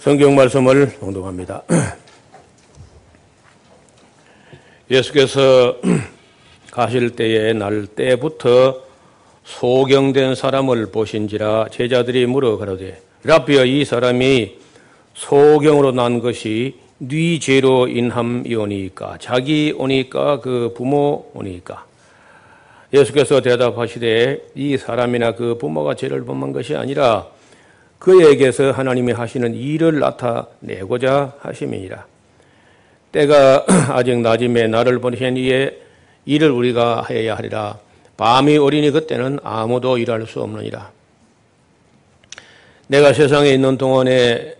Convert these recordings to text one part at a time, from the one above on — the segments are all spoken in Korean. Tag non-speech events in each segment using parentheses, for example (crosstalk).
성경 말씀을 공동합니다. (clears throat) 예수께서 (clears throat) 가실 때에 날 때부터 소경된 사람을 보신지라 제자들이 물어 가로되 라비어 이 사람이 소경으로 난 것이 네 죄로 인함이오니까 자기 오니까 그 부모 오니까 예수께서 대답하시되 이 사람이나 그 부모가 죄를 범한 것이 아니라 그에게서 하나님이 하시는 일을 나타내고자 하심이니라. 때가 (clears throat) 아직 낮음에 나를 보내신 이에 일을 우리가 해야 하리라. 밤이 오리니 그때는 아무도 일할 수 없느니라. 내가 세상에 있는 동안에는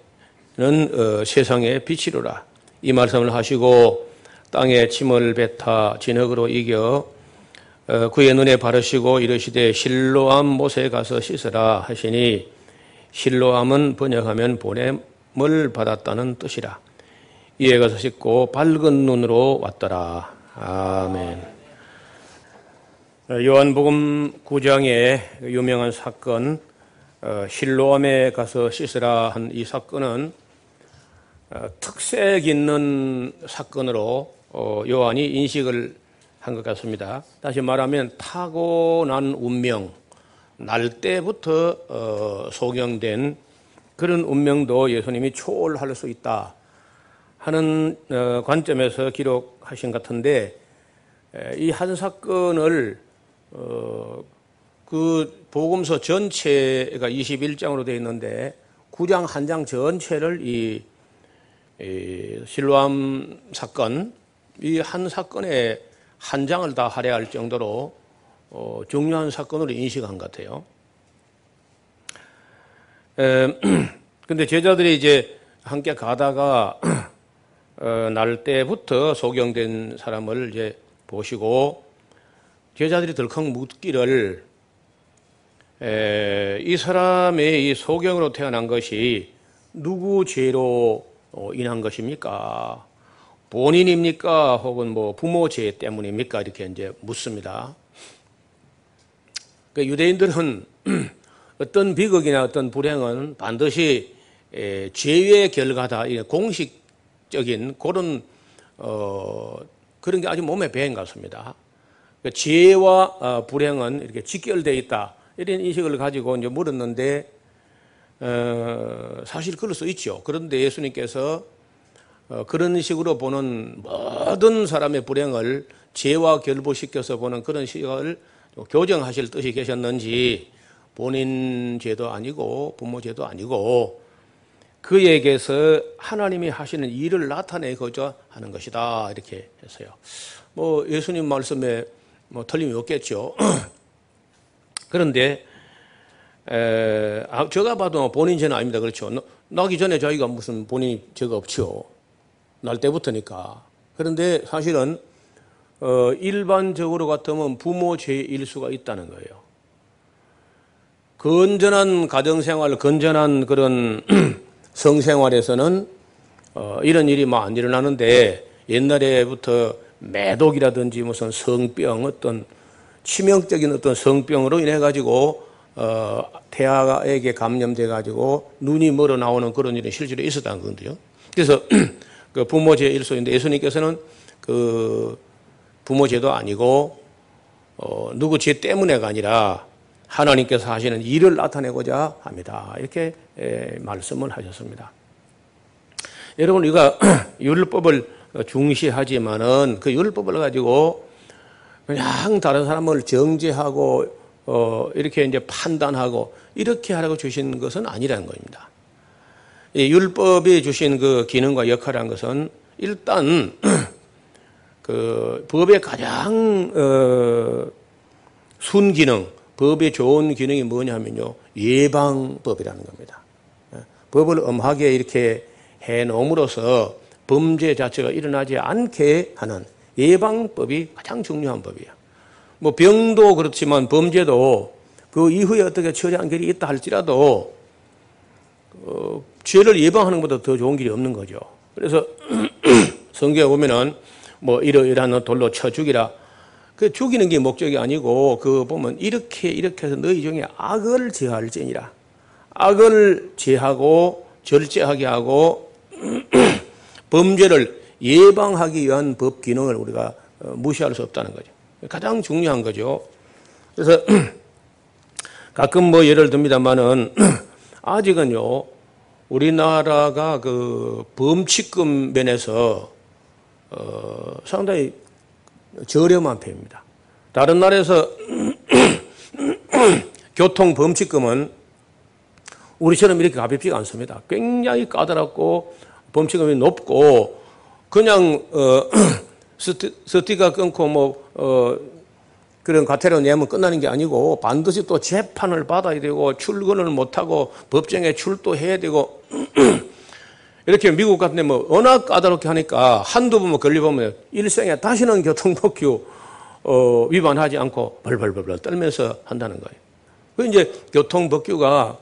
어, 세상의 빛이로라. 이 말씀을 하시고 땅에 침을 뱉어 진흙으로 이겨 어, 그의 눈에 바르시고 이르시되 실로암 못에 가서 씻으라 하시니 실로암은 번역하면 보냄을 받았다는 뜻이라. 이에 가서 씻고 밝은 눈으로 왔더라. 아멘. 요한복음 9장의 유명한 사건 어, 실로암에 가서 씻으라 한 이 사건은 어, 특색 있는 사건으로 어, 요한이 인식을 한 것 같습니다. 다시 말하면 타고난 운명, 날 때부터 소경된 그런 운명도 예수님이 초월할 수 있다 하는 관점에서 기록하신 같은데 이 한 사건을 그 복음서 전체가 21장으로 되어 있는데 9장 한 장 전체를 이, 이 실로암 사건 이 한 사건에 한 장을 다 할애할 정도로 어, 중요한 사건으로 인식한 것 같아요. 에, (clears throat) 근데 제자들이 이제 함께 가다가 (clears throat) 어, 날 때부터 소경된 사람을 이제 보시고 제자들이 덜컥 묻기를 에, 이 사람의 이 소경으로 태어난 것이 누구 죄로 어, 인한 것입니까? 본인입니까? 혹은 뭐 부모 죄 때문입니까? 이렇게 이제 묻습니다. 그 유대인들은 (clears throat) 어떤 비극이나 어떤 불행은 반드시 에, 죄의 결과다. 공식적인 그런 어, 그런 게 아주 몸에 배인 같습니다. 그 죄와 어, 불행은 이렇게 직결되어 있다. 이런 인식을 가지고 이제 물었는데 어, 사실 그럴 수 있죠. 그런데 예수님께서 어, 그런 식으로 보는 모든 사람의 불행을 죄와 결부시켜서 보는 그런 시각을 교정하실 뜻이 계셨는지 본인 죄도 아니고 부모 죄도 아니고 그에게서 하나님이 하시는 일을 나타내고자 하는 것이다 이렇게 했어요. 뭐 예수님 말씀에 뭐 틀림이 없겠죠. (clears throat) 그런데 에, 아, 제가 봐도 본인 죄는 아닙니다. 그렇죠. 나기 전에 자기가 무슨 본인이 죄가 없죠. 날 때부터니까. 그런데 사실은 어, 일반적으로 같으면 부모 죄일 수가 있다는 거예요. 건전한 가정생활, 건전한 그런 (clears throat) 성생활에서는 어, 이런 일이 뭐안 일어나는데 옛날에부터 매독이라든지 무슨 성병 어떤 치명적인 어떤 성병으로 인해 가지고 어, 태아에게 감염돼 가지고 눈이 멀어 나오는 그런 일이 실제로 있었다는 건데요. 그래서 (clears throat) 그 부모 죄 일소인데 예수님께서는 그 부모 죄도 아니고 어, 누구 죄 때문에가 아니라 하나님께서 하시는 일을 나타내고자 합니다. 이렇게 에, 말씀을 하셨습니다. 여러분 우리가 (clears throat) 율법을 중시하지만은 그 율법을 가지고 그냥 다른 사람을 정죄하고 어, 이렇게 이제 판단하고 이렇게 하라고 주신 것은 아니라는 겁니다. 이 율법이 주신 그 기능과 역할이란 것은 일단 (clears throat) 그 법의 가장 어, 순기능, 법의 좋은 기능이 뭐냐면요 예방법이라는 겁니다. 법을 엄하게 이렇게 해 놓음으로써 범죄 자체가 일어나지 않게 하는 예방법이 가장 중요한 법이에요. 뭐 병도 그렇지만 범죄도 그 이후에 어떻게 처리한 길이 있다 할지라도 어, 죄를 예방하는 것보다 더 좋은 길이 없는 거죠. 그래서 (clears throat) 성경에 보면은 뭐 이러이러한 돌로 쳐 죽이라. 그 죽이는 게 목적이 아니고 그 보면 이렇게 이렇게 해서 너희 중에 악을 제할지니라. 악을 제하고 절제하게 하고 (clears throat) 범죄를 예방하기 위한 법 기능을 우리가 어, 무시할 수 없다는 거죠. 가장 중요한 거죠. 그래서 (clears throat) 가끔 뭐 예를 듭니다만은 (clears throat) 아직은요 우리나라가 그 범칙금 면에서 어, 상당히 저렴한 편입니다. 다른 나라에서 (clears throat) 교통 범칙금은 우리처럼 이렇게 가볍지가 않습니다. 굉장히 까다롭고 범칙금이 높고 그냥 어, (clears throat) 스티, 가 끊고 뭐 어, 그런 과태료 내면 끝나는 게 아니고 반드시 또 재판을 받아야 되고 출근을 못하고 법정에 출두해야 되고 (clears throat) 이렇게 미국 같은 데 뭐 워낙 까다롭게 하니까 한두 번 걸려보면 일생에 다시는 교통법규 어, 위반하지 않고 벌벌벌벌 떨면서 한다는 거예요. 그 이제 교통법규가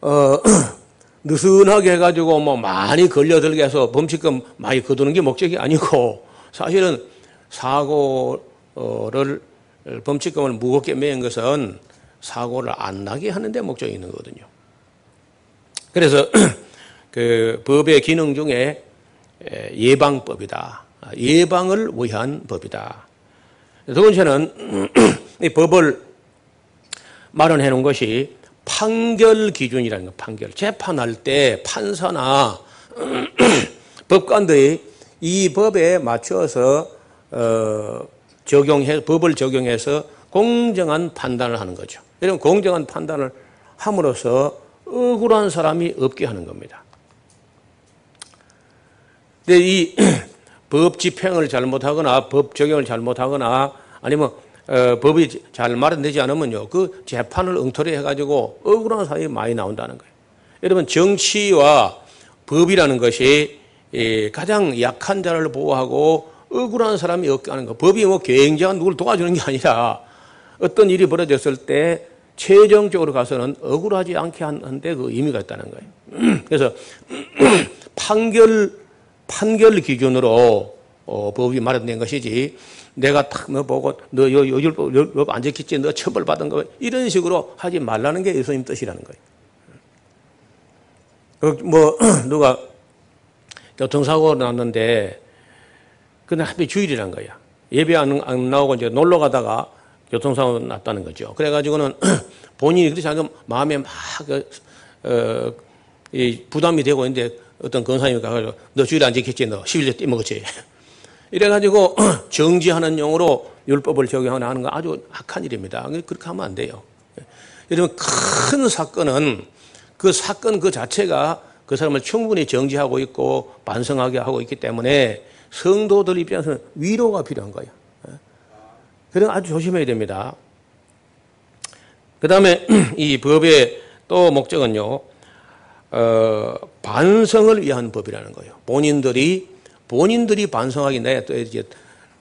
어, (clears throat) 느슨하게 해가지고 뭐 많이 걸려들게 해서 범칙금 많이 거두는 게 목적이 아니고 사실은 사고를 범칙금을 무겁게 매인 것은 사고를 안 나게 하는 데 목적이 있는 거거든요. 그래서 (clears throat) 그 법의 기능 중에 예방법이다. 예방을 위한 법이다. 두 번째는 (clears throat) 이 법을 마련해 놓은 것이 판결 기준이라는 거, 판결. 재판할 때 판사나 (clears throat) 법관들이 이 법에 맞춰서 어, 적용해 법을 적용해서 공정한 판단을 하는 거죠. 이런 공정한 판단을 함으로써 억울한 사람이 없게 하는 겁니다. 근데 이 (clears throat) 법 집행을 잘못하거나 법 적용을 잘못하거나 아니면 어, 법이 잘 마련되지 않으면요 그 재판을 엉터리 해가지고 억울한 사람이 많이 나온다는 거예요. 여러분 정치와 법이라는 것이 예, 가장 약한 자를 보호하고 억울한 사람이 없게 하는 거. 법이 뭐 굉장한 누굴 도와주는 게 아니라 어떤 일이 벌어졌을 때 최종적으로 가서는 억울하지 않게 하는데 그 의미가 있다는 거예요. (clears throat) 그래서 (clears throat) 판결 판결 기준으로 어, 법이 마련된 것이지 내가 탁너 보고 너 요, 요, 율법, 안 지켰지 너 처벌 받은 거 이런 식으로 하지 말라는 게 예수님 뜻이라는 거예요. 그뭐 (clears throat) 누가 교통사고 났는데 그날 하필 주일이란 거야. 예배 안, 안 나오고 이제 놀러 가다가 교통사고 났다는 거죠. 그래가지고는 (clears throat) 본인이 그렇게 자기 마음에 막, 그, 어, 이 부담이 되고 있는데 어떤 권사님이 가가지고 너 주일 안 지켰지? 너 11년 띠먹었지? (laughs) 이래가지고 (clears throat) 정지하는 용으로 율법을 적용하는 건 아주 악한 일입니다. 그렇게 하면 안 돼요. 여러분 큰 사건은 그 사건 그 자체가 그 사람을 충분히 정지하고 있고 반성하게 하고 있기 때문에 성도들 입장에서는 위로가 필요한 거예요. 그래 아주 조심해야 됩니다. 그 다음에 (clears throat) 이 법의 또 목적은요, 어, 반성을 위한 법이라는 거예요. 본인들이 본인들이 반성하기 내에 또 이제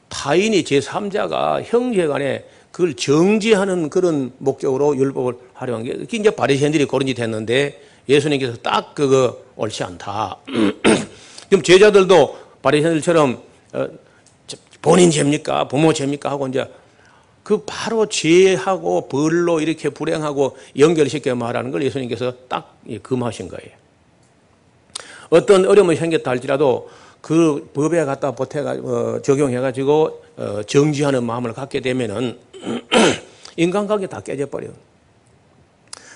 타인이 제3자가 형제간에 그걸 정지하는 그런 목적으로 율법을 활용한 게 이제 바리새인들이 그런 짓 했는데 예수님께서 딱 그거 옳지 않다. (clears throat) 그럼 제자들도 바리새인들처럼 어, 본인 죄입니까? 부모 죄입니까? 하고 이제 그 바로 죄하고 벌로 이렇게 불행하고 연결시켜 말하는 걸 예수님께서 딱 금하신 거예요. 어떤 어려움이 생겼다 할지라도 그 법에 갖다 보태가 어, 적용해가지고 어, 정지하는 마음을 갖게 되면은 (clears throat) 인간관계 다 깨져버려요.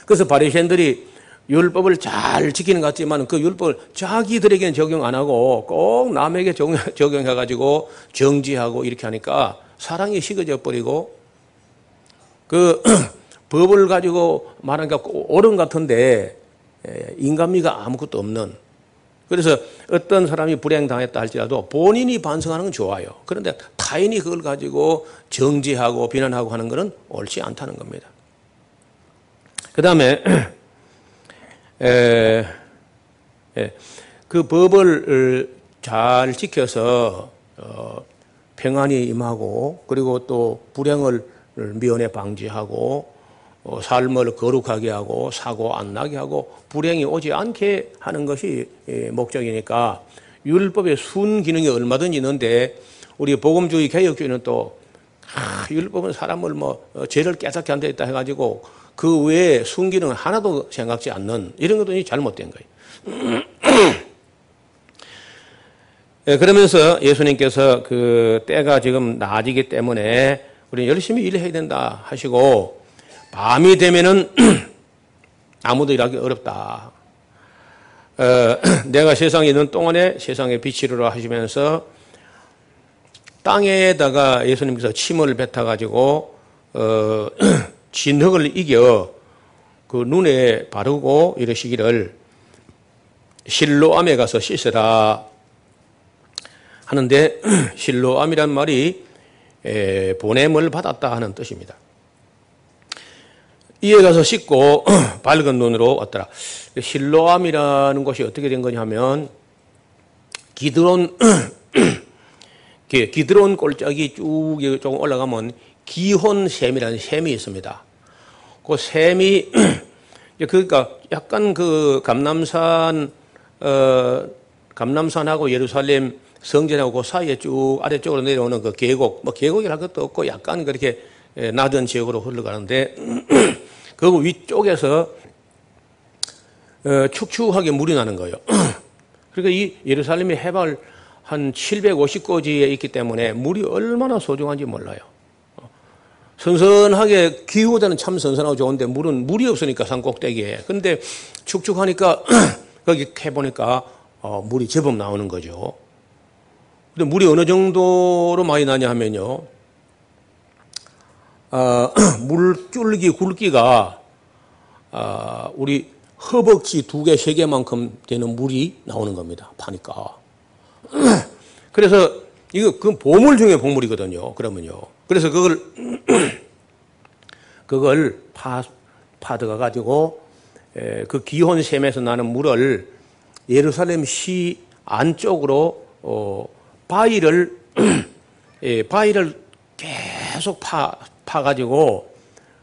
그래서 바리새인들이 율법을 잘 지키는 것 같지만 그 율법을 자기들에게는 적용 안 하고 꼭 남에게 적용해가지고 정지하고 이렇게 하니까 사랑이 식어져 버리고 그 (clears throat) 법을 가지고 말하는 게 옳은 같은데 인간미가 아무것도 없는 그래서 어떤 사람이 불행당했다 할지라도 본인이 반성하는 건 좋아요. 그런데 타인이 그걸 가지고 정지하고 비난하고 하는 것은 옳지 않다는 겁니다. 그 다음에 (clears throat) 그 법을 잘 지켜서 어, 평안이 임하고 그리고 또 불행을 미연에 방지하고 어, 삶을 거룩하게 하고 사고 안 나게 하고 불행이 오지 않게 하는 것이 예, 목적이니까 율법의 순 기능이 얼마든지 있는데 우리 복음주의 개혁주의는 또 아, 율법은 사람을 뭐 어, 죄를 깨닫게 한다 했다 해가지고 그 외에 순 기능 하나도 생각지 않는 이런 것도 잘못된 거예요. (clears throat) 예, 그러면서 예수님께서 그 때가 지금 나아지기 때문에 우리 열심히 일해야 된다 하시고 밤이 되면은 (clears throat) 아무도 일하기 어렵다. 어, (clears throat) 내가 세상에 있는 동안에 세상에 빛이르라 하시면서 땅에다가 예수님께서 침을 뱉어가지고 어, (clears throat) 진흙을 이겨 그 눈에 바르고 이러시기를 실로암에 가서 씻으라 하는데 실로암이란 말이 보냄을 받았다 하는 뜻입니다. 이에 가서 씻고 (clears throat) 밝은 눈으로 왔더라. 실로암이라는 곳이 어떻게 된 거냐면 기드론 (clears throat) 기드론 골짜기 쭉 조금 올라가면 기혼샘이라는 샘이 있습니다. 그 샘이 (clears throat) 그러니까 약간 그 감남산 어 감남산하고 예루살렘 성전하고 그 사이에 쭉 아래쪽으로 내려오는 그 계곡, 뭐 계곡이랄 것도 없고 약간 그렇게 낮은 지역으로 흘러가는데 (clears throat) 그 위쪽에서 어, 축축하게 물이 나는 거예요. (clears throat) 그러니까 이 예루살렘이 해발 한 750고지에 있기 때문에 물이 얼마나 소중한지 몰라요. 선선하게 기후보다는 참 선선하고 좋은데 물은 물이 없으니까 산 꼭대기에. 근데 축축하니까 (clears throat) 거기 캐 보니까 어, 물이 제법 나오는 거죠. 근데 물이 어느 정도로 많이 나냐 하면요. (clears throat) 어, 물줄기 굵기가 어, 우리 허벅지 두 개, 세 개만큼 되는 물이 나오는 겁니다. 파니까. (clears throat) 그래서 이거 그 보물 중에 보물이거든요. 그러면요. 그래서 그걸 (clears throat) 그걸 파 파드가 가지고 그 기혼 샘에서 나는 물을 예루살렘 시 안쪽으로 어, 바위를 (clears throat) 예, 바위를 계속 파 파가지고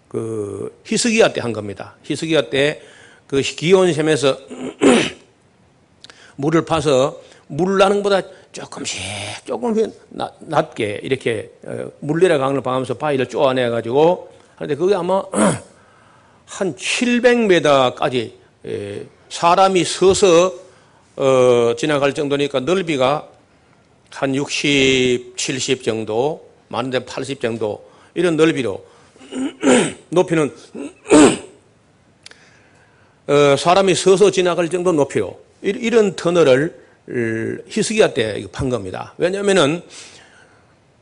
그 히스기야 때 한 겁니다. 히스기야 때 그 기온 샘에서 (clears throat) 물을 파서 물 나는 것보다 조금씩 조금 낮게 이렇게 어, 물레라 강을 방하면서 바위를 쪼아내 가지고 하는데 그게 아마 (clears throat) 한 700m까지 예, 사람이 서서 어, 지나갈 정도니까 넓이가 한 60, 70 정도, 많은데 80 정도 이런 넓이로 (clears throat) 높이는 (clears throat) 어, 사람이 서서 지나갈 정도 높이로 이런 터널을 히스기야 때 판 겁니다. 왜냐하면은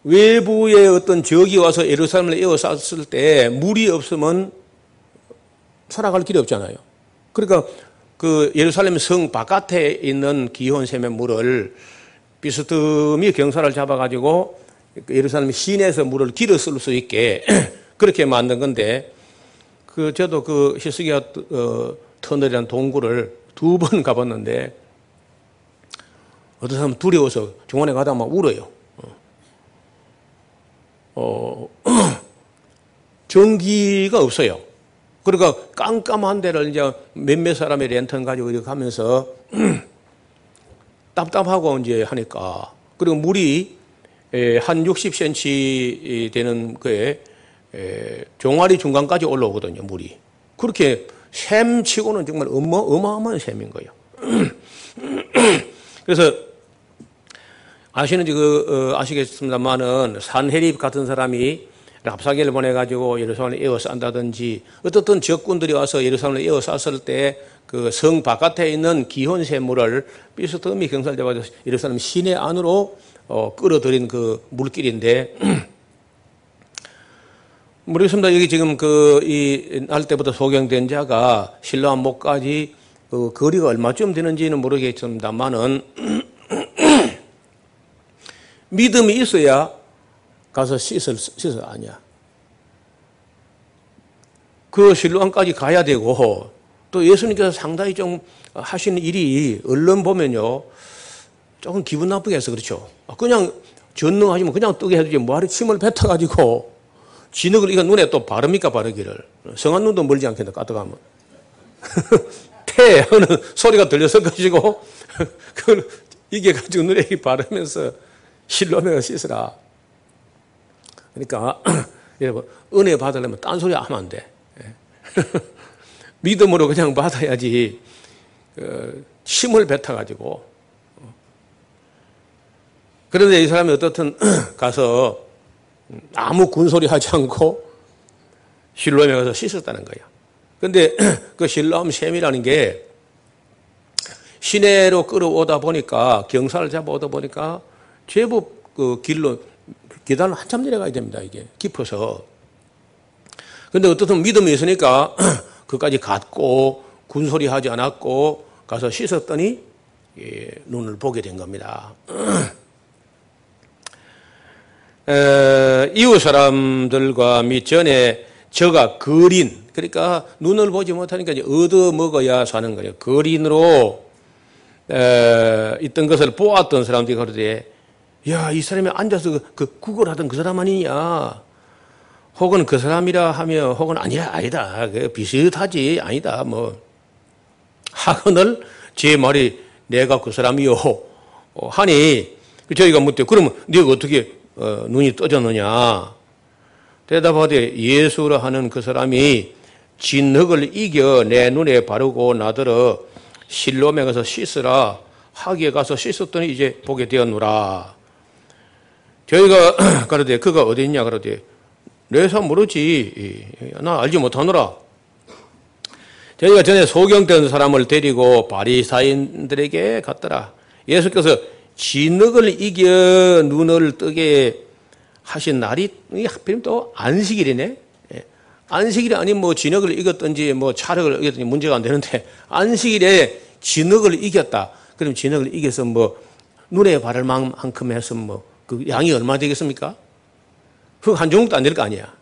외부의 어떤 적이 와서 예루살렘을 에워쌌을 때 물이 없으면 살아갈 길이 없잖아요. 그러니까 그 예루살렘 성 바깥에 있는 기혼샘의 물을 비스듬히 경사를 잡아가지고 예루살렘 시내에서 물을 길어 쓸 수 있게 (clears throat) 그렇게 만든 건데 그 저도 그 히스기야 어, 터널이라는 동굴을 두 번 (laughs) 가봤는데 어떤 사람은 두려워서 중간에 가다 막 울어요. 어, (clears throat) 전기가 없어요. 그러니까 깜깜한 데를 이제 몇몇 사람의 랜턴 가지고 이렇게 가면서 (clears throat) 답답하고 이제 하니까 그리고 물이 한 60cm 되는 거에 종아리 중간까지 올라오거든요, 물이. 그렇게 샘치고는 정말 어마, 어마어마한 샘인 거예요. (clears throat) 그래서 아시는지 그, 어, 아시겠습니다만은 산헤립 같은 사람이 랍사계를 보내가지고 예루살렘을 에워싼다든지 어떻든 적군들이 와서 예루살렘을 에워쌌을 때 그 성 바깥에 있는 기혼 샘물을 비스듬히 경찰대가 예루살렘 시내 안으로 어, 끌어들인 그 물길인데 (clears throat) 모르겠습니다. 여기 지금 그, 이, 날 때부터 소경된 자가 신라한 목까지 그 거리가 얼마쯤 되는지는 모르겠습니다만은 (clears throat) 믿음이 있어야 가서 씻을, 씻을 아니야. 그 실로암까지 가야 되고 또 예수님께서 상당히 좀 하시는 일이 얼른 보면요. 조금 기분 나쁘게 해서 그렇죠. 그냥 전능하시면 그냥 뜨게 해주지 뭐하러 침을 뱉어가지고 진흙을 이거 눈에 또 바릅니까 바르기를. 성한 눈도 멀지 않겠다 까딱하면. (laughs) 태 하는 소리가 들려서 가지고 (laughs) 그걸 이게 가지고 눈에 바르면서 실로암에 씻으라. 그러니까 (clears throat) 여러분 은혜 받으려면 딴소리 하면 안 돼. (laughs) 예. 믿음으로 그냥 받아야지 어, 힘을 뱉어가지고 그런데 이 사람이 어떻든 (clears throat) 가서 아무 군소리 하지 않고 실로암에 가서 씻었다는 거야. 근데 (clears throat) 그 실로암 샘이라는 게 시내로 끌어오다 보니까 경사를 잡아오다 보니까 제법 그 길로 계단을 한참 내려가야 됩니다. 이게 깊어서. 근데 어떻든 믿음이 있으니까 (clears throat) 그까지 갔고 군소리 하지 않았고 가서 씻었더니 예, 눈을 보게 된 겁니다. (clears throat) 에, 이웃 사람들과 밑전에 저가 거린 그러니까 눈을 보지 못하니까 얻어 먹어야 사는 거예요. 거린으로 에, 있던 것을 보았던 사람들이 그러되 야, 이 사람이 앉아서 그, 그 구걸하던 그 사람 아니냐. 혹은 그 사람이라 하며 혹은 아니야, 아니다. 그 비슷하지. 아니다. 뭐. 하거늘 제 말이 내가 그 사람이요. 어, 하니 저희가 묻대. 그러면 네가 어떻게 어, 눈이 떠졌느냐. 대답하되 예수라 하는 그 사람이 진흙을 이겨 내 눈에 바르고 나더러 실로에 가서 씻으라 하기에 가서 씻었더니 이제 보게 되었노라. 저희가 (clears throat) 그러되 그가 어디 있냐 그러되 내사 모르지 나 알지 못하노라. 저희가 전에 소경된 사람을 데리고 바리사인들에게 갔더라. 예수께서 진흙을 이겨 눈을 뜨게 하신 날이 하필이면 또 안식일이네. 예. 안식일이 아닌 뭐 진흙을 이겼든지 뭐 차력을 이겼든지 문제가 안 되는데 안식일에 진흙을 이겼다. 그럼 진흙을 이겨서 뭐 눈에 바를 만큼 해서 뭐 그 양이 얼마 되겠습니까? 흙 한 주먹도 안 될 거 아니야.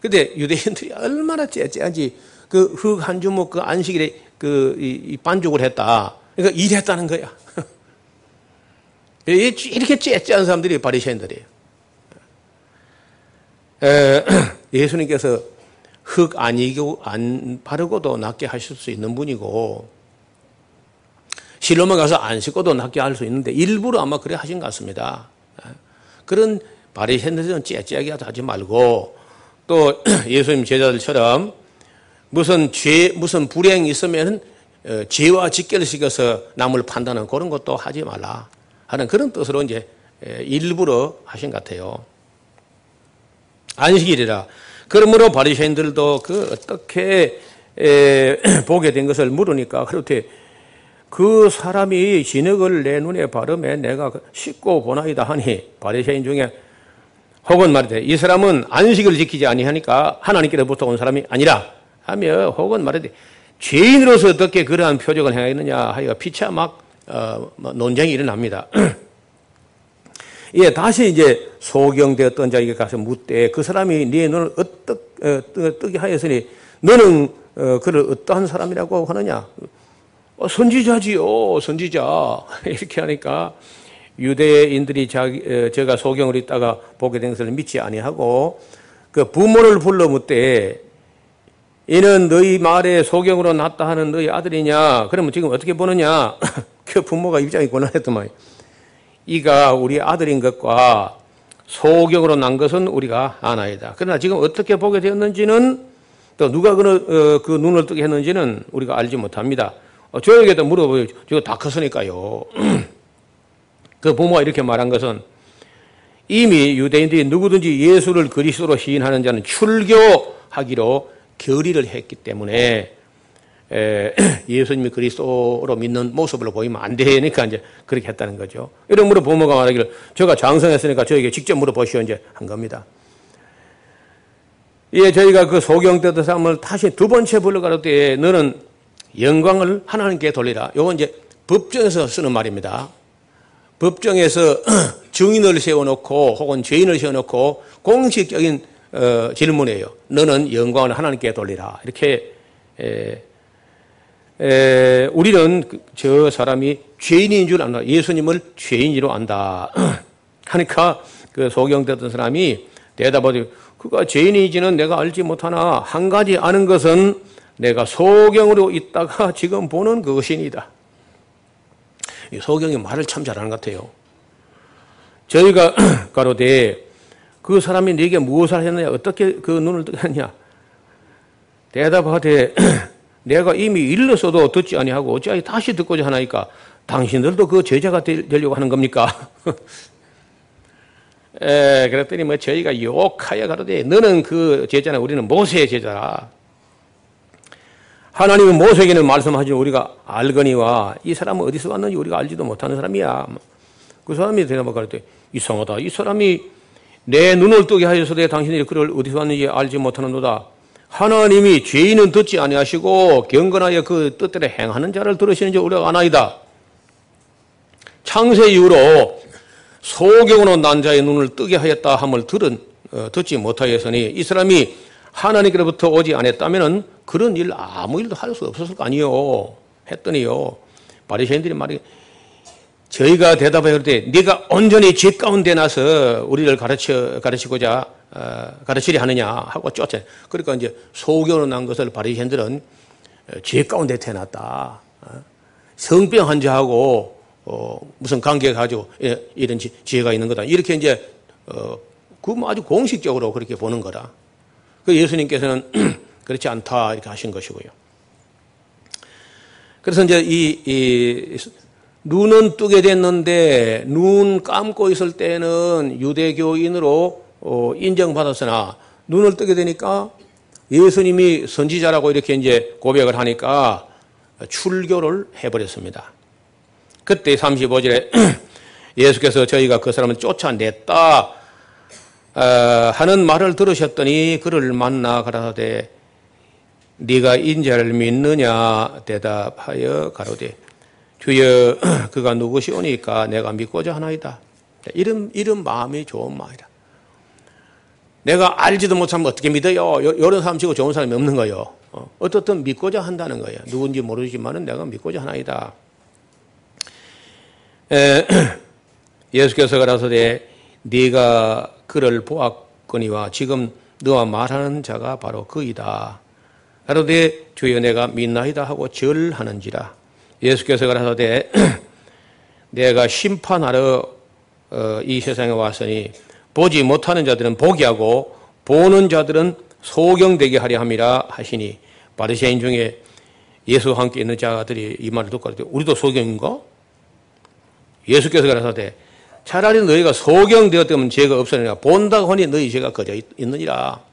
근데 유대인들이 얼마나 째째한지 그 흙 한 주먹 그 안식일에 그 이, 반죽을 했다. 그러니까 일했다는 거야. (laughs) 이렇게 째째한 사람들이 바리새인들이에요. (clears throat) 예수님께서 흙 아니고 안 바르고도 낫게 하실 수 있는 분이고 실로만 가서 안 씻고도 낫게 할 수 있는데 일부러 아마 그래 하신 것 같습니다. 그런 바리새인들은 째째하게 하지 말고 또 (clears throat) 예수님 제자들처럼 무슨 죄 무슨 불행이 있으면 어, 죄와 직결 시켜서 남을 판단하는 그런 것도 하지 말라 하는 그런 뜻으로 이제 일부러 하신 것 같아요. 안식일이라. 그러므로 바리새인들도 그 어떻게 (clears throat) 보게 된 것을 물으니까 그렇게 그 사람이 진흙을 내 눈에 바르매 내가 씻고 보나이다 하니 바리새인 중에 혹은 말이되 이 사람은 안식을 지키지 아니하니까 하나님께로부터 온 사람이 아니라 하며 혹은 말이되 죄인으로서 어떻게 그러한 표적을 행하였느냐 하여 피차 막 어, 뭐 논쟁이 일어납니다. (clears throat) 예, 다시 이제 소경되었던 자에게 가서 묻되 그 사람이 네 눈을 어떻 어, 뜨게 하였으니 너는 어, 그를 어떠한 사람이라고 하느냐 어, 선지자지요, 선지자. (laughs) 이렇게 하니까 유대인들이 자기, 어, 제가 소경을 있다가 보게 된 것을 믿지 아니하고 그 부모를 불러 묻되 이는 너희 말에 소경으로 났다 하는 너희 아들이냐? 그러면 지금 어떻게 보느냐? (laughs) 그 부모가 입장이 곤란했더만. 이가 우리 아들인 것과 소경으로 난 것은 우리가 아나이다. 그러나 지금 어떻게 보게 되었는지는 또 누가 그, 어, 그 눈을 뜨게 했는지는 우리가 알지 못합니다. 어, 저에게도 물어보요. 저거 다 컸으니까요. (clears throat) 그 부모가 이렇게 말한 것은 이미 유대인들이 누구든지 예수를 그리스도로 시인하는 자는 출교하기로 결의를 했기 때문에 에, (clears throat) 예수님이 그리스도로 믿는 모습을 보이면 안 되니까 이제 그렇게 했다는 거죠. 이러므로 부모가 말하기를 제가 장성했으니까 저에게 직접 물어보시오 이제 한 겁니다. 예, 저희가 그 소경 때도 사람을 다시 두 번째 불러가를 때 너는 영광을 하나님께 돌리라. 요건 이제 법정에서 쓰는 말입니다. 법정에서 (clears throat) 증인을 세워놓고 혹은 죄인을 세워놓고 공식적인 어, 질문이에요. 너는 영광을 하나님께 돌리라. 이렇게 에, 에, 우리는 그, 저 사람이 죄인인 줄 안다. 예수님을 죄인으로 안다. (clears throat) 하니까 그 소경되던 사람이 대답하되 그가 죄인이지는 내가 알지 못하나 한 가지 아는 것은 내가 소경으로 있다가 지금 보는 그것이니다. 소경이 말을 참 잘하는 것 같아요. 저희가 (clears throat) 가로되 그 사람이 네게 무엇을 했느냐 어떻게 그 눈을 뜨게 했냐 대답하되 (clears throat) 내가 이미 일렀어도 듣지 아니하고 어찌하여 다시 듣고자 하나이까 당신들도 그 제자가 되려고 하는 겁니까? (laughs) 에, 그랬더니 뭐 저희가 욕하여 가로되 너는 그 제자나 우리는 모세의 제자라. 하나님은 모세에게는 말씀하지 우리가 알거니와 이 사람은 어디서 왔는지 우리가 알지도 못하는 사람이야. 그 사람이 대답하고 그랬더니 이상하다. 이 사람이 내 눈을 뜨게 하여서되 당신이 그를 어디서 왔는지 알지 못하는도다. 하나님이 죄인은 듣지 아니하시고 경건하여 그 뜻대로 행하는 자를 들으시는 지 우리가 아나이다. 창세 이후로 소경으로 난 자의 눈을 뜨게 하였다 함을 들은 어, 듣지 못하였으니 이 사람이 하나님께로부터 오지 않았다면은 그런 일 아무 일도 할 수 없었을 거 아니요 했더니요 바리새인들이 말이 저희가 대답해 그때 네가 온전히 죄 가운데 나서 우리를 가르쳐 가르치고자 어, 가르치려 하느냐 하고 쫓아. 그러니까 이제 소경으로 난 것을 바리새인들은 죄 가운데 태어났다. 어? 성병 환자하고 어, 무슨 관계 가지고 예, 이런 지, 혜가 있는 거다. 이렇게 이제 어, 그 뭐 아주 공식적으로 그렇게 보는 거다. 그 예수님께서는 (clears throat) 그렇지 않다 이렇게 하신 것이고요. 그래서 이제 이, 이 눈은 뜨게 됐는데 눈 감고 있을 때는 유대교인으로 어, 인정받았으나 눈을 뜨게 되니까 예수님이 선지자라고 이렇게 이제 고백을 하니까 출교를 해버렸습니다. 그때 35절에 (clears throat) 예수께서 저희가 그 사람을 쫓아냈다 어, 하는 말을 들으셨더니 그를 만나 가라사대 네가 인자를 믿느냐 대답하여 가로되 주여 (clears throat) 그가 누구시오니까 내가 믿고자 하나이다. 이런 이런 마음이 좋은 마음이다. 내가 알지도 못하면 어떻게 믿어요? 이런 사람 치고 좋은 사람이 없는 거예요. 어, 어떻든 믿고자 한다는 거예요. 누군지 모르지만은 내가 믿고자 하나이다. 에, (clears throat) 예수께서 가라사대 네가 그를 보았거니와 지금 너와 말하는 자가 바로 그이다. 가로되 주여 내가 믿나이다 하고 절하는지라. 예수께서 가라사대 (clears throat) 내가 심판하러 어, 이 세상에 왔으니 보지 못하는 자들은 보게 하고 보는 자들은 소경되게 하려 함이라 하시니 바리새인 중에 예수와 함께 있는 자들이 이 말을 듣고 우리도 소경인가? 예수께서 가라사대 차라리 너희가 소경되었다면 죄가 없으니라 본다고 하니 너희 죄가 거저 있느니라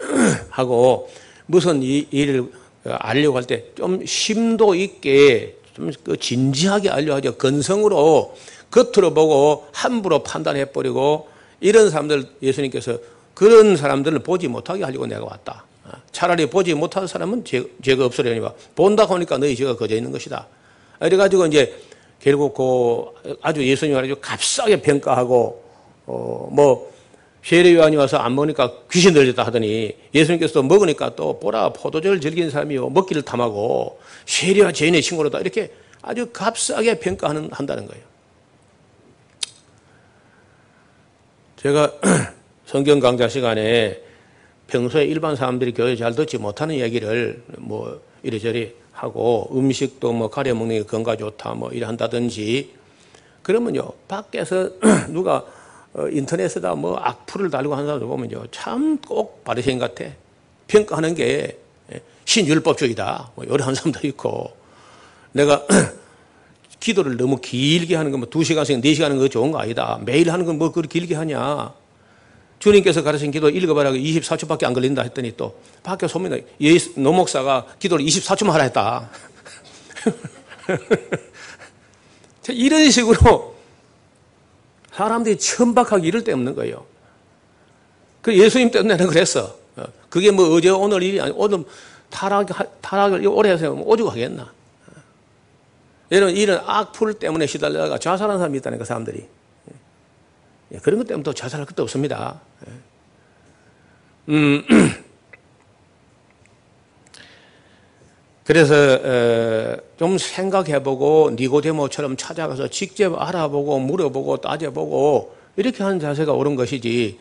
(clears throat) 하고 무슨 이 일을 알려고 할 때 좀 심도 있게 좀그 진지하게 알려하죠. 건성으로 겉으로 보고 함부로 판단해 버리고 이런 사람들 예수님께서 그런 사람들을 보지 못하게 하려고 내가 왔다. 차라리 보지 못한 사람은 죄, 가 없으려니와 본다고 하니까 너희 죄가 거저 있는 것이다. 이래가지고 이제 결국 그 아주 예수님을 아주 값싸게 평가하고 어뭐 세례 요한이 와서 안 먹으니까 귀신 들렸다 하더니 예수님께서 먹으니까 또 보라 포도주를 즐기는 사람이요. 먹기를 탐하고 세례와 죄인의 친구로다. 이렇게 아주 값싸게 평가하는 한다는 거예요. 제가 (clears throat) 성경 강좌 시간에 평소에 일반 사람들이 교회 잘 듣지 못하는 얘기를 뭐 이래저래 하고 음식도 뭐 가려 먹는 게 건강 좋다 뭐 이래 한다든지 그러면요. 밖에서 (clears throat) 누가 어, 인터넷에다 뭐 악플을 달고 하는 사람들 보면요 참 꼭 바리새인 같아 평가하는 게 예, 신율법주의다 뭐 이런 사람도 있고 내가 (clears throat) 기도를 너무 길게 하는 거, 뭐, 두 시간씩, 네 시간 하는 거 좋은 거 아니다. 매일 하는 건 뭐 그렇게 길게 하냐. 주님께서 가르친 기도 읽어봐라. 24초밖에 안 걸린다 했더니 또 밖에 소문나. 노 목사가 기도를 24초만 하라 했다. (laughs) 이런 식으로 사람들이 천박하게 이럴 데 없는 거예요. 그 예수님 때문에 는 그랬어. 어, 그게 뭐 어제 오늘 일이 아니 오늘 타락, 타락을 오래 해서 오죽 하겠나. 이런, 이런 악플 때문에 시달려가 자살한 사람이 있다니까, 사람들이. 예, 그런 것 때문에 또 자살할 것도 없습니다. 예. 음, (clears throat) 그래서 어, 좀 생각해보고 니고데모처럼 찾아가서 직접 알아보고 물어보고 따져보고 이렇게 하는 자세가 옳은 것이지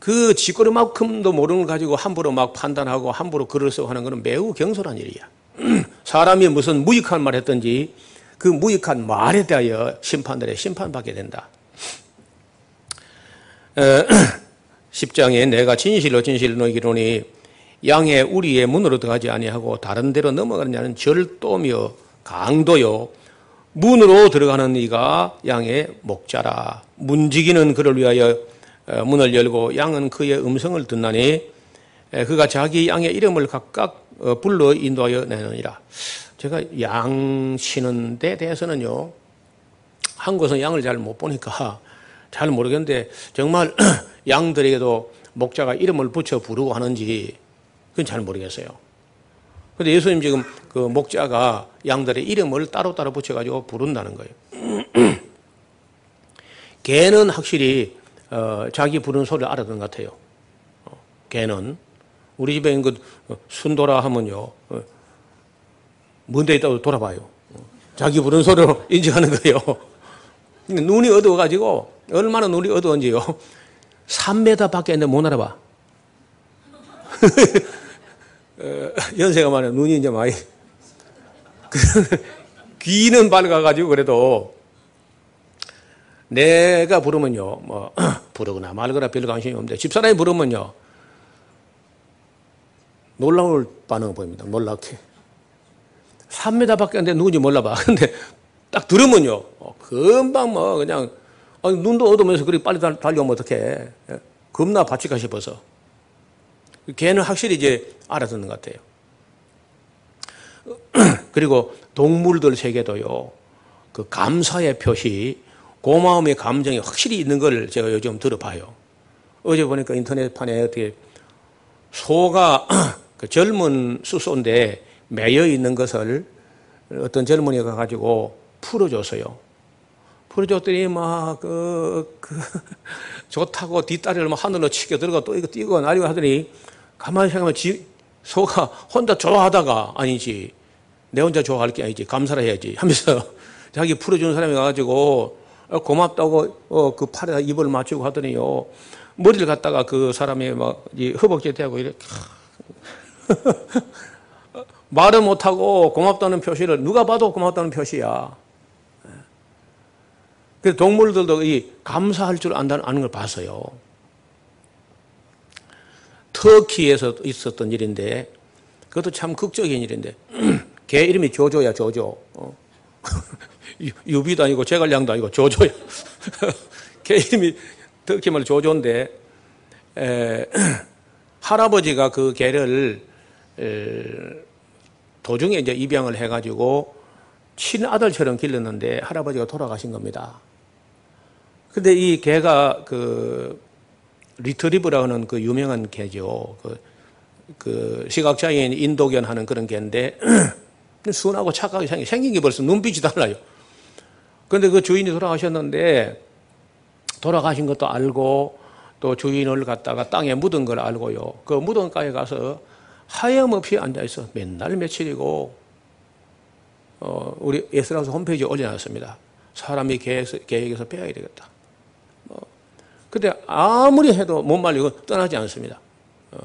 그 쥐꼬리만큼도 모르는 걸 가지고 함부로 막 판단하고 함부로 글을 쓰고 하는 것은 매우 경솔한 일이야. (clears throat) 사람이 무슨 무익한 말 했든지 그 무익한 말에 대하여 심판들에 심판받게 된다. (clears throat) 10장에 내가 진실로 진실로 너희기로니 양의 우리의 문으로 들어가지 아니하고 다른 데로 넘어가는 자는 절도며 강도요 문으로 들어가는 이가 양의 목자라 문지기는 그를 위하여 어, 문을 열고 양은 그의 음성을 듣나니 그가 자기 양의 이름을 각각 어, 불러 인도하여 내느니라. 제가 양 치는 데 대해서는요, 한국에서 양을 잘 못 보니까 잘 모르겠는데 정말 (clears throat) 양들에게도 목자가 이름을 붙여 부르고 하는지 그건 잘 모르겠어요. 근데 예수님 지금 그 목자가 양들의 이름을 따로따로 붙여가지고 부른다는 거예요. (clears throat) 개는 확실히 어, 자기 부르는 소리를 알아듣는 것 같아요. 어, 개는 우리 집에 있는 그 순도라 하면요. 어, 먼데 있다고 돌아봐요. 어, 자기 부르는 소리로 (laughs) 인정하는 거예요. 눈이 어두워가지고 얼마나 눈이 어두운지요. (laughs) 3m 밖에 있는데 못 알아봐. (laughs) 어, (laughs) 연세가 많아 눈이 이제 많이. (laughs) 귀는 밝아가지고 그래도 내가 부르면요 뭐 (clears throat) 부르거나 말거나 별 관심이 없는데 집사람이 부르면요 놀라울 반응을 보입니다. 놀랍게. 3m 밖에 안 돼. 누군지 몰라봐. (laughs) 근데 딱 들으면요 어, 금방 뭐 그냥 눈도 어두면서 그렇게 빨리 달려오면 어떡해. 예, 겁나 바치가 싶어서 걔는 확실히 이제 알아듣는 것 같아요. (clears throat) 그리고 동물들 세계도요, 그 감사의 표시, 고마움의 감정이 확실히 있는 걸 제가 요즘 들어봐요. 어제 보니까 인터넷판에 어떻게 소가 (clears throat) 그 젊은 수소인데 매여 있는 것을 어떤 젊은이가 가지고 풀어줬어요. 풀어줬더니 막, 그, 그, (laughs) 좋다고 뒷다리를 막 하늘로 치켜 들어가 또 이거 뛰고 나리고 하더니 가만히 생각하면 지, 소가 혼자 좋아하다가 아니지. 내 혼자 좋아할 게 아니지. 감사를 해야지. 하면서 (laughs) 자기 풀어주는 사람이 와가지고 어, 고맙다고 어, 그 팔에다 입을 맞추고 하더니요. 머리를 갖다가 그 사람이 막 허벅지에 대고 이렇게 (laughs) 말을 못하고 고맙다는 표시를 누가 봐도 고맙다는 표시야. 그래서 동물들도 이 감사할 줄 안다는 아는 걸 봤어요. 터키에서 있었던 일인데 그것도 참 극적인 일인데 (clears throat) 개 이름이 조조야 조조 어. (laughs) 유비도 아니고 제갈량도 아니고 조조야 (laughs) 개 이름이 터키 말 조조인데 에, (clears throat) 할아버지가 그 개를 에, 도중에 이제 입양을 해가지고 친아들처럼 길렀는데 할아버지가 돌아가신 겁니다. 근데 이 개가 그 리트리버라 하는 그 유명한 개죠. 그, 그 시각장애인 인도견 하는 그런 개인데 (clears throat) 순하고 착하게 생긴, 생긴 게 벌써 눈빛이 달라요. 그런데 그 주인이 돌아가셨는데 돌아가신 것도 알고 또 주인을 갖다가 땅에 묻은 걸 알고요. 그 무덤가에 가서 하염없이 앉아 있어. 맨날 며칠이고, 어, 우리 예스라우스 홈페이지에 올려놨습니다. 사람이 계획에서 빼야 되겠다. 근데 아무리 해도 못 말리고 떠나지 않습니다. 어.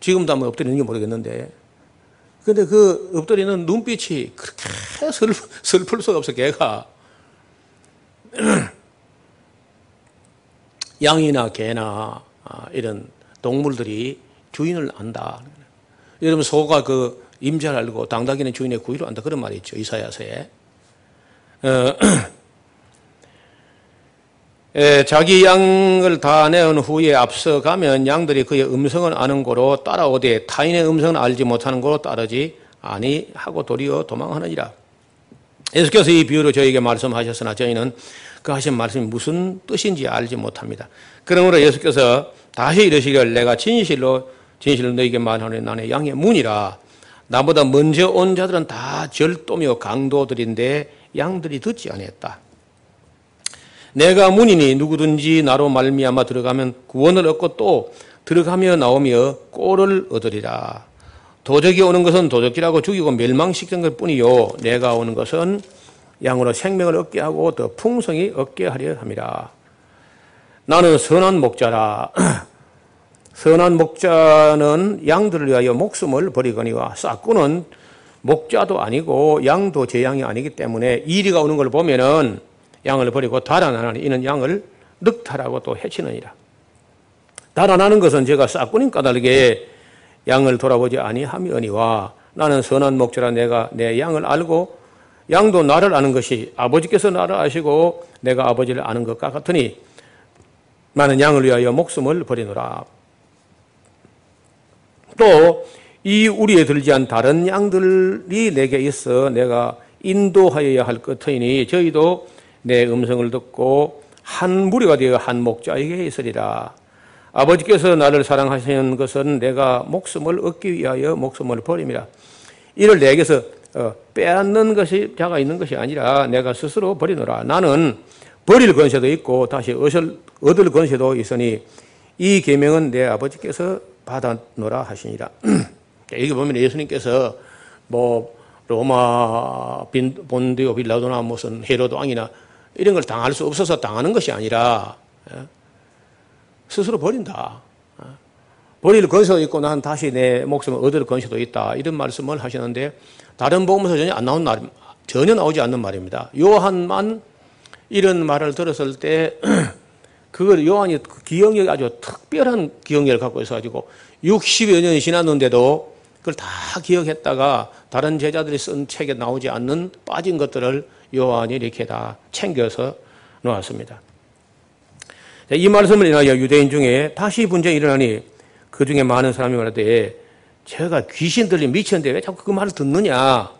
지금도 한번 엎드리는 게 모르겠는데. 근데 그 엎드리는 눈빛이 그렇게 (laughs) 슬, 슬플 수가 없어, 걔가. (clears throat) 양이나 개나 아, 이런 동물들이 주인을 안다. 여러분, 소가 그 임자를 알고 당당이는 주인의 구위를 안다. 그런 말이 있죠. 이사야서에. 어, (clears throat) 에, 자기 양을 다 내온 후에 앞서가면 양들이 그의 음성을 아는 고로 따라오되 타인의 음성을 알지 못하는 고로 따르지 아니하고 도리어 도망하느니라. 예수께서 이 비유로 저에게 말씀하셨으나 저희는 그 하신 말씀이 무슨 뜻인지 알지 못합니다. 그러므로 예수께서 다시 이르시길 내가 진실로 진실로 너에게 말하노니 나는 양의 문이라 나보다 먼저 온 자들은 다 절도며 강도들인데 양들이 듣지 아니했다. 내가 문이니 누구든지 나로 말미암아 들어가면 구원을 얻고 또 들어가며 나오며 꼴을 얻으리라. 도적이 오는 것은 도적질하고 죽이고 멸망시키는 것 뿐이요. 내가 오는 것은 양으로 생명을 얻게 하고 더 풍성히 얻게 하려 함이라. 나는 선한 목자라. (clears throat) 선한 목자는 양들을 위하여 목숨을 버리거니와 싹구는 목자도 아니고 양도 제 양이 아니기 때문에 이리가 오는 걸 보면은 양을 버리고 달아나니 이는 양을 늑탈하고 또 해치느니라. 달아나는 것은 제가 싹군인 까닭에 양을 돌아보지 아니하며니와 나는 선한 목자라 내가 내 양을 알고 양도 나를 아는 것이 아버지께서 나를 아시고 내가 아버지를 아는 것과 같으니 나는 양을 위하여 목숨을 버리노라. 또 이 우리에 들지 않은 다른 양들이 내게 있어 내가 인도하여야 할 것이니 저희도 내 음성을 듣고 한 무리가 되어 한 목자에게 있으리라. 아버지께서 나를 사랑하시는 것은 내가 목숨을 얻기 위하여 목숨을 버립니다. 이를 내게서 어, 빼앗는 것이 자가 있는 것이 아니라 내가 스스로 버리노라. 나는 버릴 권세도 있고 다시 얻을 권세도 있으니 이 계명은 내 아버지께서 받아노라 하시니라. (clears throat) 여기 보면 예수님께서 뭐 로마 본디오 빌라도나 무슨 헤로도 왕이나 이런 걸 당할 수 없어서 당하는 것이 아니라 예, 스스로 버린다. 예. 버릴 권세도 있고 난 다시 내 목숨을 얻을 권세도 있다. 이런 말씀을 하시는데 다른 복음에서 전혀 안 나온 말, 전혀 나오지 않는 말입니다. 요한만 이런 말을 들었을 때 (clears throat) 그걸 요한이 기억력이 아주 특별한 기억력을 갖고 있어가지고 60여 년이 지났는데도 그걸 다 기억했다가 다른 제자들이 쓴 책에 나오지 않는 빠진 것들을 요한이 이렇게 다 챙겨서 놓았습니다. 이 말씀을 인하여 유대인 중에 다시 분쟁이 일어나니 그 중에 많은 사람이 말하되 제가 귀신 들린 미쳤는데 왜 자꾸 그 말을 듣느냐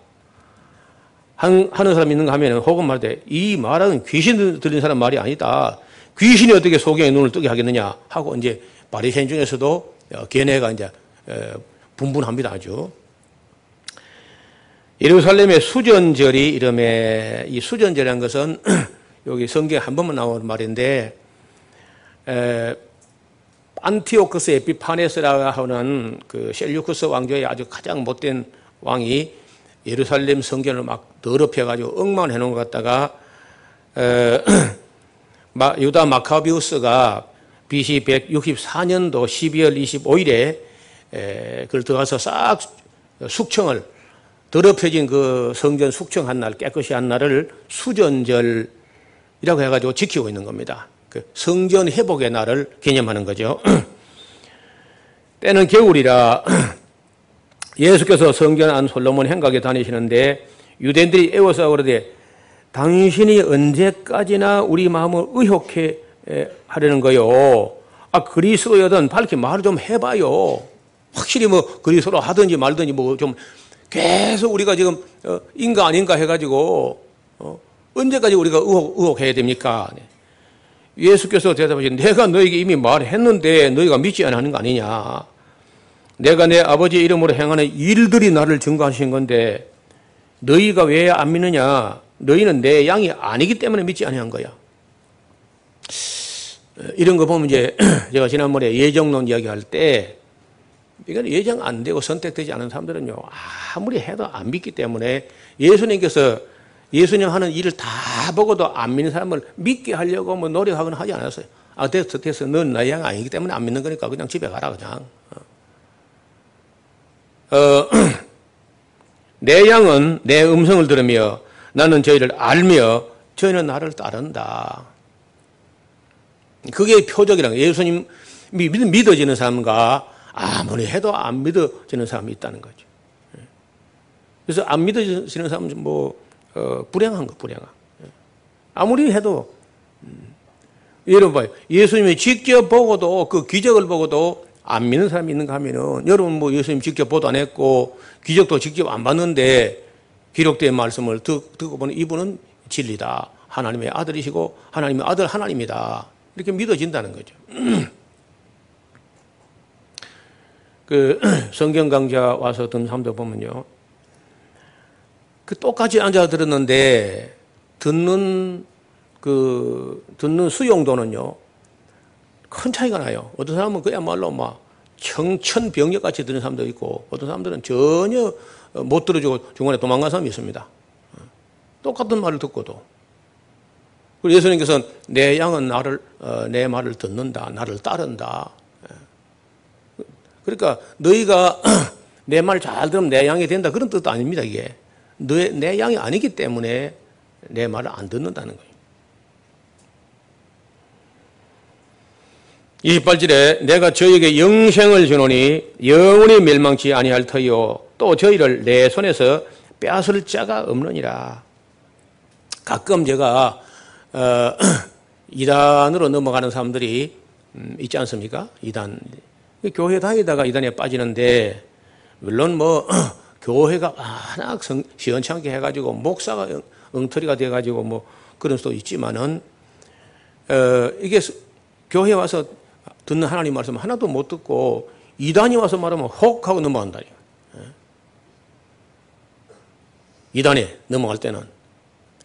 하는 사람이 있는가 하면 혹은 말하되 이 말은 귀신 들린 사람 말이 아니다. 귀신이 어떻게 소경의 눈을 뜨게 하겠느냐 하고 이제 바리새인 중에서도 견해가 이제 분분합니다 아주. 예루살렘에 수전절이 이르매 이 수전절이라는 것은 (clears throat) 여기 성경에 한 번만 나오는 말인데 에, 안티오크스 에피파네스라 하는 그 셀류크스 왕조의 아주 가장 못된 왕이 예루살렘 성전을 막 더럽혀가지고 엉망을 해놓은 것 같다가 에, (clears throat) 유다 마카비우스가 BC 164년도 12월 25일에 에, 그걸 들어가서 싹 숙청을 더럽혀진 그 성전 숙청한 날, 깨끗이 한 날을 수전절이라고 해가지고 지키고 있는 겁니다. 그 성전 회복의 날을 개념하는 거죠. (clears throat) 때는 겨울이라 (clears throat) 예수께서 성전 안 솔로몬 행각에 다니시는데 유대인들이 애워서 그러되 당신이 언제까지나 우리 마음을 의혹해 하려는 거요. 아, 그리스도여든 밝히 말을 좀 해봐요. 확실히 뭐 그리스도로 하든지 말든지 뭐 좀 계속 우리가 지금 어, 인가 아닌가 해가지고 어, 언제까지 우리가 의혹, 의혹해야 됩니까? 네. 예수께서 대답하신 내가 너에게 이미 말했는데 너희가 믿지 않는 거 아니냐? 내가 내 아버지 이름으로 행하는 일들이 나를 증거하신 건데 너희가 왜 안 믿느냐? 너희는 내 양이 아니기 때문에 믿지 아니한 거야. 이런 거 보면 이제 (clears throat) 제가 지난번에 예정론 이야기할 때 이건 예정 안 되고 선택되지 않은 사람들은요, 아무리 해도 안 믿기 때문에 예수님께서 예수님 하는 일을 다 보고도 안 믿는 사람을 믿게 하려고 뭐 노력하거나 하지 않았어요. 아, 됐어, 됐어. 넌 나의 양 아니기 때문에 안 믿는 거니까 그냥 집에 가라, 그냥. 어, 어 (clears throat) 내 양은 내 음성을 들으며 나는 저희를 알며 저희는 나를 따른다. 그게 표적이라는 거예요. 예수님 믿어지는 사람과 아무리 해도 안 믿어지는 사람이 있다는 거죠. 예. 그래서 안 믿어지는 사람은 뭐 어, 불행한 거, 불행한. 예. 아무리 해도 음. 여러분 봐요. 예수님이 직접 보고도 그 기적을 보고도 안 믿는 사람이 있는가 하면은 여러분 뭐 예수님 직접 보도 안 했고 기적도 직접 안 봤는데 기록된 말씀을 듣, 듣고 보는 이분은 진리다. 하나님의 아들이시고 하나님의 아들 하나님이다. 이렇게 믿어진다는 거죠. (clears throat) 그 (clears throat) 성경 강좌 와서 듣는 사람들 보면요. 그 똑같이 앉아 들었는데 듣는 그 듣는 수용도는요. 큰 차이가 나요. 어떤 사람은 그야말로 막 청천벽력 같이 듣는 사람도 있고 어떤 사람들은 전혀 못 들어주고 중간에 도망간 사람이 있습니다. 똑같은 말을 듣고도. 그리고 예수님께서는 내 양은 나를 어, 내 말을 듣는다, 나를 따른다. 그러니까 너희가 (clears throat) 내 말 잘 들으면 내 양이 된다 그런 뜻도 아닙니다 이게 너의, 내 양이 아니기 때문에 내 말을 안 듣는다는 거예요. 28절에 내가 저에게 영생을 주노니 영원히 멸망치 아니할 터이요 또 저희를 내 손에서 빼앗을 자가 없느니라. 가끔 제가 어, (clears throat) 이단으로 넘어가는 사람들이 음, 있지 않습니까? 이단 교회 다니다가 이단에 빠지는데 물론 뭐 (clears throat) 교회가 워낙 시원찮게 해가지고 목사가 엉터리가 돼가지고 뭐 그런 수도 있지만은 어, 이게 교회 와서 듣는 하나님 말씀 하나도 못 듣고 이단이 와서 말하면 혹 하고 넘어간다. 예. 이단에 넘어갈 때는.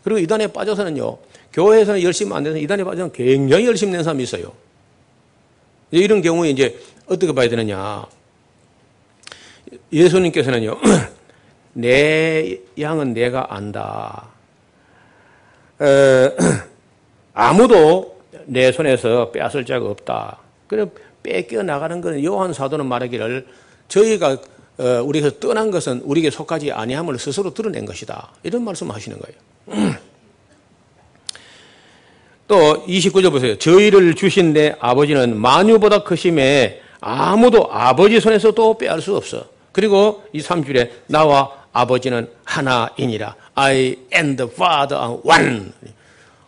그리고 이단에 빠져서는요, 교회에서는 열심히 안 돼서 이단에 빠져서 굉장히 열심히 낸 사람이 있어요. 이런 경우에 이제 어떻게 봐야 되느냐. 예수님께서는요, (clears throat) 내 양은 내가 안다. 에, (clears throat) 아무도 내 손에서 빼앗을 자가 없다. 그래 뺏겨 나가는 것은 요한 사도는 말하기를 저희가 어, 우리가 떠난 것은 우리에게 속하지 아니함을 스스로 드러낸 것이다. 이런 말씀하시는 거예요. (clears throat) 또 29절 보세요. 저희를 주신 내 아버지는 만유보다 크심에 아무도 아버지 손에서도 빼앗을 수 없어. 그리고 이 3줄에 나와 아버지는 하나이니라. I and the Father are one.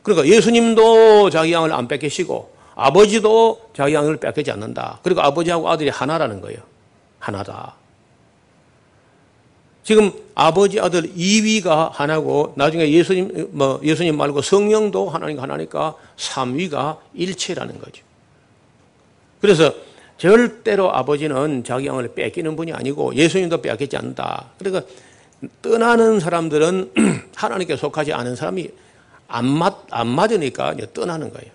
그러니까 예수님도 자기 양을 안 뺏기시고 아버지도 자기 양을 뺏기지 않는다. 그리고 아버지하고 아들이 하나라는 거예요. 하나다. 지금 아버지 아들 2위가 하나고 나중에 예수님 뭐 예수님 말고 성령도 하나님 하나니까 3위가 일체라는 거죠. 그래서 절대로 아버지는 자기 양을 뺏기는 분이 아니고 예수님도 뺏기지 않는다. 그러니까 떠나는 사람들은 (clears throat) 하나님께 속하지 않은 사람이 안, 맞, 안 맞으니까 떠나는 거예요.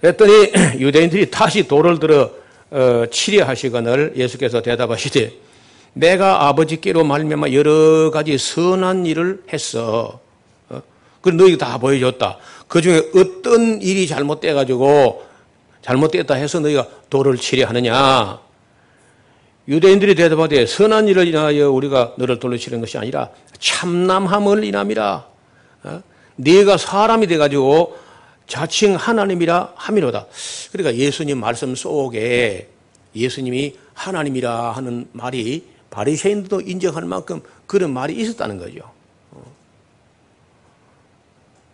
그랬더니 (clears throat) 유대인들이 다시 돌을 들어 어, 치려 하시거늘 예수께서 대답하시되 내가 아버지께로 말미암아 여러 가지 선한 일을 했어. 어? 그 너희가 다 보여줬다. 그 중에 어떤 일이 잘못돼 가지고 잘못됐다 해서 너희가 돌을 치려 하느냐? 유대인들이 대답하되 선한 일을 인하여 우리가 너를 돌로 치는 것이 아니라 참남함을 인함이라. 어? 네가 사람이 돼 가지고 자칭 하나님이라 함이로다. 그러니까 예수님 말씀 속에 예수님이 하나님이라 하는 말이 바리새인들도 인정할 만큼 그런 말이 있었다는 거죠.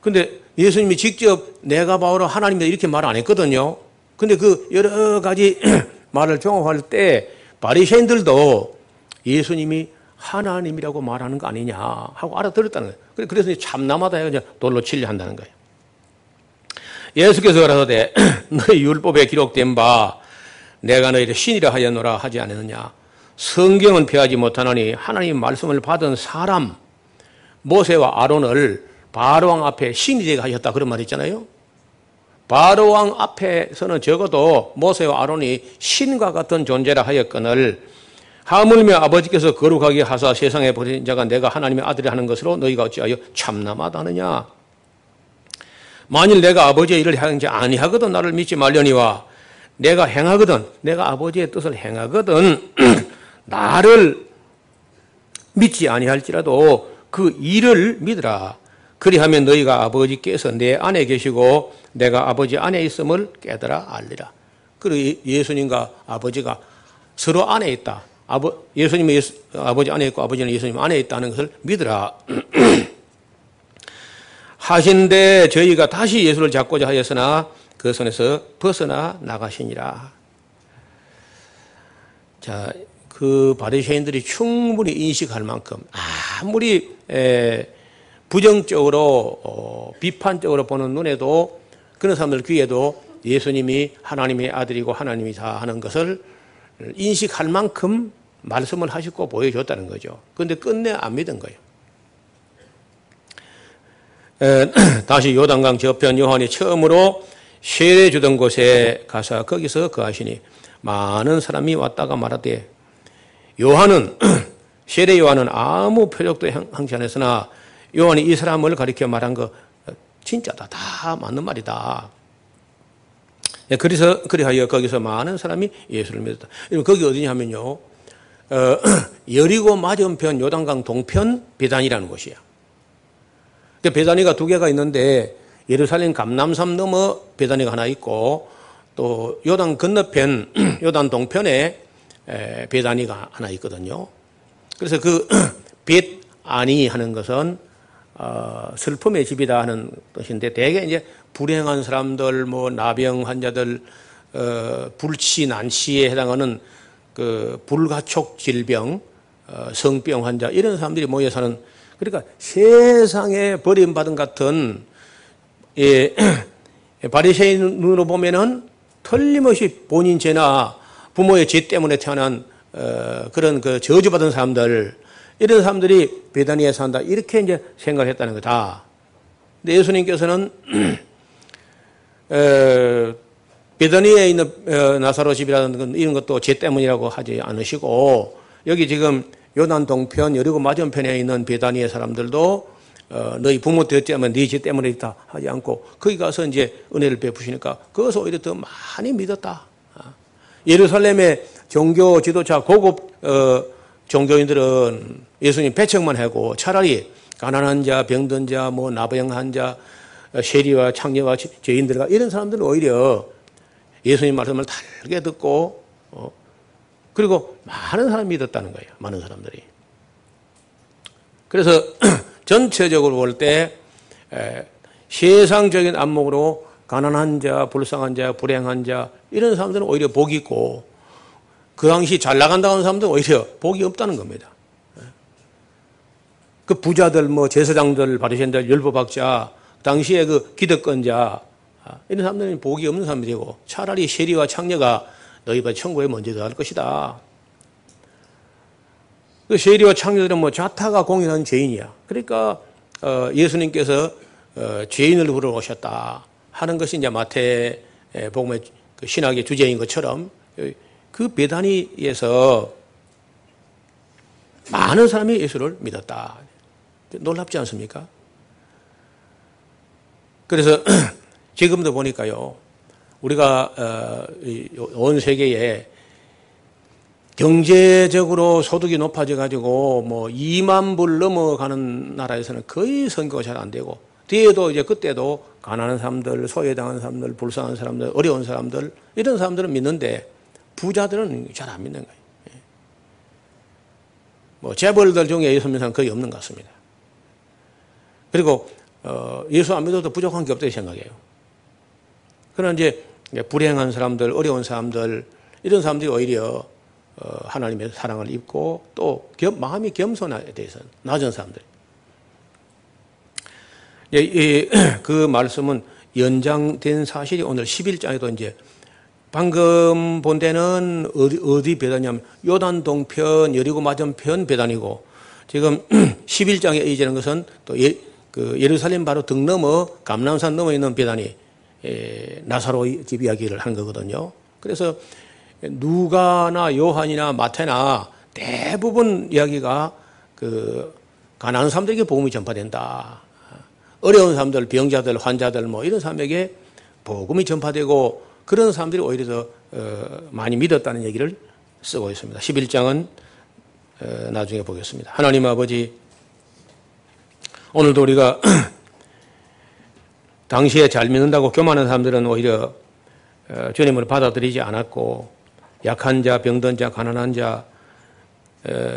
근데 예수님이 직접 내가 바로 하나님이다 이렇게 말 안 했거든요. 근데 그 여러 가지 (clears throat) 말을 종합할 때 바리새인들도 예수님이 하나님이라고 말하는 거 아니냐 하고 알아들었다는 거예요. 그래서 참남하다 해서 돌로 치려 한다는 거예요. 예수께서 가라사대 (clears throat) 너희 율법에 기록된 바 내가 너희를 신이라 하였노라 하지 않았느냐 성경은 피하지 못하노니 하나님 말씀을 받은 사람 모세와 아론을 바로왕 앞에 신이 되게 하셨다 그런 말 있잖아요. 바로왕 앞에서는 적어도 모세와 아론이 신과 같은 존재라 하였거늘 하물며 아버지께서 거룩하게 하사 세상에 보낸 자가 내가 하나님의 아들이 하는 것으로 너희가 어찌하여 참남하다느냐? 만일 내가 아버지의 일을 행하지 아니하거든 나를 믿지 말려니와 내가 행하거든 내가 아버지의 뜻을 행하거든 (clears throat) 나를 믿지 아니할지라도 그 일을 믿으라 그리하면 너희가 아버지께서 내 안에 계시고 내가 아버지 안에 있음을 깨달아 알리라. 그리고 예수님과 아버지가 서로 안에 있다. 아버, 예수님은 예수, 아버지 안에 있고 아버지는 예수님 안에 있다는 것을 믿으라. (clears throat) 하신데 저희가 다시 예수를 잡고자 하였으나 그 손에서 벗어나 나가시니라. 자, 그 바리새인들이 충분히 인식할 만큼 아무리 에, 부정적으로 어, 비판적으로 보는 눈에도 그런 사람들 귀에도 예수님이 하나님의 아들이고 하나님이다 하는 것을 인식할 만큼 말씀을 하시고 보여줬다는 거죠. 그런데 끝내 안 믿은 거예요. (clears throat) 다시 요단강 저편 요한이 처음으로 세례 주던 곳에 가서 거기서 거하시니 많은 사람이 왔다가 말하되 요한은 (clears throat) 세례 요한은 아무 표적도 안 했으나 요한이 이 사람을 가리켜 말한 거 진짜다 다 맞는 말이다. 예, 그래서 그리하여 거기서 많은 사람이 예수를 믿었다. 거기 어디냐면요. 어, (clears throat) 여리고 맞은편 요단강 동편 비단이라는 곳이야. 베다니가 두 개가 있는데 예루살렘 감남산 넘어 베다니가 하나 있고 또 요단 건너편, (clears throat) 요단 동편에 배단위가 하나 있거든요. 그래서 그 (clears throat) 벳아니 하는 것은 어, 슬픔의 집이다 하는 뜻인데 대개 이제 불행한 사람들, 뭐 나병 환자들, 어, 불치 난치에 해당하는 그 불가촉 질병, 어, 성병 환자 이런 사람들이 모여 사는 그러니까 세상에 버림받은 같은 예, (clears throat) 바리새인으로 보면은 틀림없이 본인 죄나 부모의 죄 때문에 태어난 어, 그런 그 저주받은 사람들 이런 사람들이 베다니에 산다 이렇게 이제 생각을 했다는 거다. 근데 예수님께서는 (clears throat) 에, 베다니에 있는 어, 나사로 집이라는 이런 것도 죄 때문이라고 하지 않으시고 여기 지금 요단 동편 여리고 맞은편에 있는 베다니의 사람들도 어, 너희 부모 때문에 네죄 때문에 있다 하지 않고 거기 가서 이제 은혜를 베푸시니까 그것을 오히려 더 많이 믿었다. 아. 예루살렘의 종교 지도자 고급 어, 종교인들은 예수님 배척만 하고 차라리 가난한 자, 병든 자, 뭐 나병한 자, 세리와 창녀와 죄인들과 이런 사람들은 오히려 예수님 말씀을 달게 듣고 어, 그리고 많은 사람이 믿었다는 거예요. 많은 사람들이. 그래서 (clears throat) 전체적으로 볼 때 세상적인 안목으로 가난한 자, 불쌍한 자, 불행한 자 이런 사람들은 오히려 복이 있고 그 당시 잘 나간다는 사람들은 오히려 복이 없다는 겁니다. 그 부자들, 뭐 제사장들, 바리새인들, 율법학자, 당시에 그 기득권자 아, 이런 사람들은 복이 없는 사람들이고 차라리 세리와 창녀가 너희가 천국에 먼저 들어갈 것이다. 그 세리와 창녀들은 뭐 자타가 공인한 죄인이야. 그러니까 어, 예수님께서 어, 죄인을 부르러 오셨다 하는 것이 이제 마태 복음의 그 신학의 주제인 것처럼 그 베다니에서 많은 사람이 예수를 믿었다. 놀랍지 않습니까? 그래서 (clears throat) 지금도 보니까요, 우리가 어, 온 세계에 경제적으로 소득이 높아져 가지고 뭐 2만 불 넘어가는 나라에서는 거의 선거가 잘 안 되고 뒤에도 이제 그때도 가난한 사람들, 소외당한 사람들, 불쌍한 사람들, 어려운 사람들 이런 사람들은 믿는데 부자들은 잘 안 믿는 거예요. 예. 뭐 재벌들 중에 예수 믿는 거의 없는 것 같습니다. 그리고 어, 예수 안 믿어도 부족한 게 없다고 생각해요. 그러나 이제 불행한 사람들, 어려운 사람들 이런 사람들이 오히려 어, 하나님의 사랑을 입고 또 겸, 마음이 겸손에 대해서 낮은 사람들. 예, (clears throat) 그 말씀은 연장된 사실이 오늘 11장에도 이제 방금 본 데는 어디, 어디 배단이냐면 요단 동편, 여리고 맞은편 배단이고 지금 (clears throat) 11장에 이제는 것은 또 예, 그 예루살렘 바로 등 넘어 감남산 넘어 있는 배단이 예, 나사로 집 이야기를 한 거거든요. 그래서 누가나 요한이나 마태나 대부분 이야기가 그 가난한 사람들에게 복음이 전파된다. 어려운 사람들, 병자들, 환자들 뭐 이런 사람에게 복음이 전파되고 그런 사람들이 오히려 더 어, 많이 믿었다는 얘기를 쓰고 있습니다. 11장은 어, 나중에 보겠습니다. 하나님 아버지 오늘도 우리가 (clears throat) 당시에 잘 믿는다고 교만한 사람들은 오히려 어, 주님을 받아들이지 않았고 약한 자, 병든 자, 가난한 자,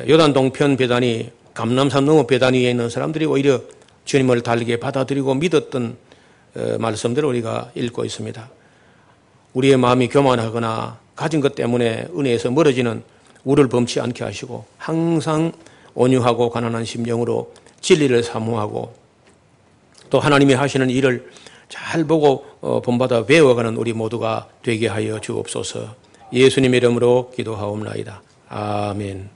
요단 동편 배단이 감남산 넘어 배단 위에 있는 사람들이 오히려 주님을 달게 받아들이고 믿었던 말씀들을 우리가 읽고 있습니다. 우리의 마음이 교만하거나 가진 것 때문에 은혜에서 멀어지는 우를 범치 않게 하시고 항상 온유하고 가난한 심령으로 진리를 사모하고 또 하나님이 하시는 일을 잘 보고 어, 본받아 배워가는 우리 모두가 되게 하여 주옵소서. 예수님 이름으로 기도하옵나이다. 아멘.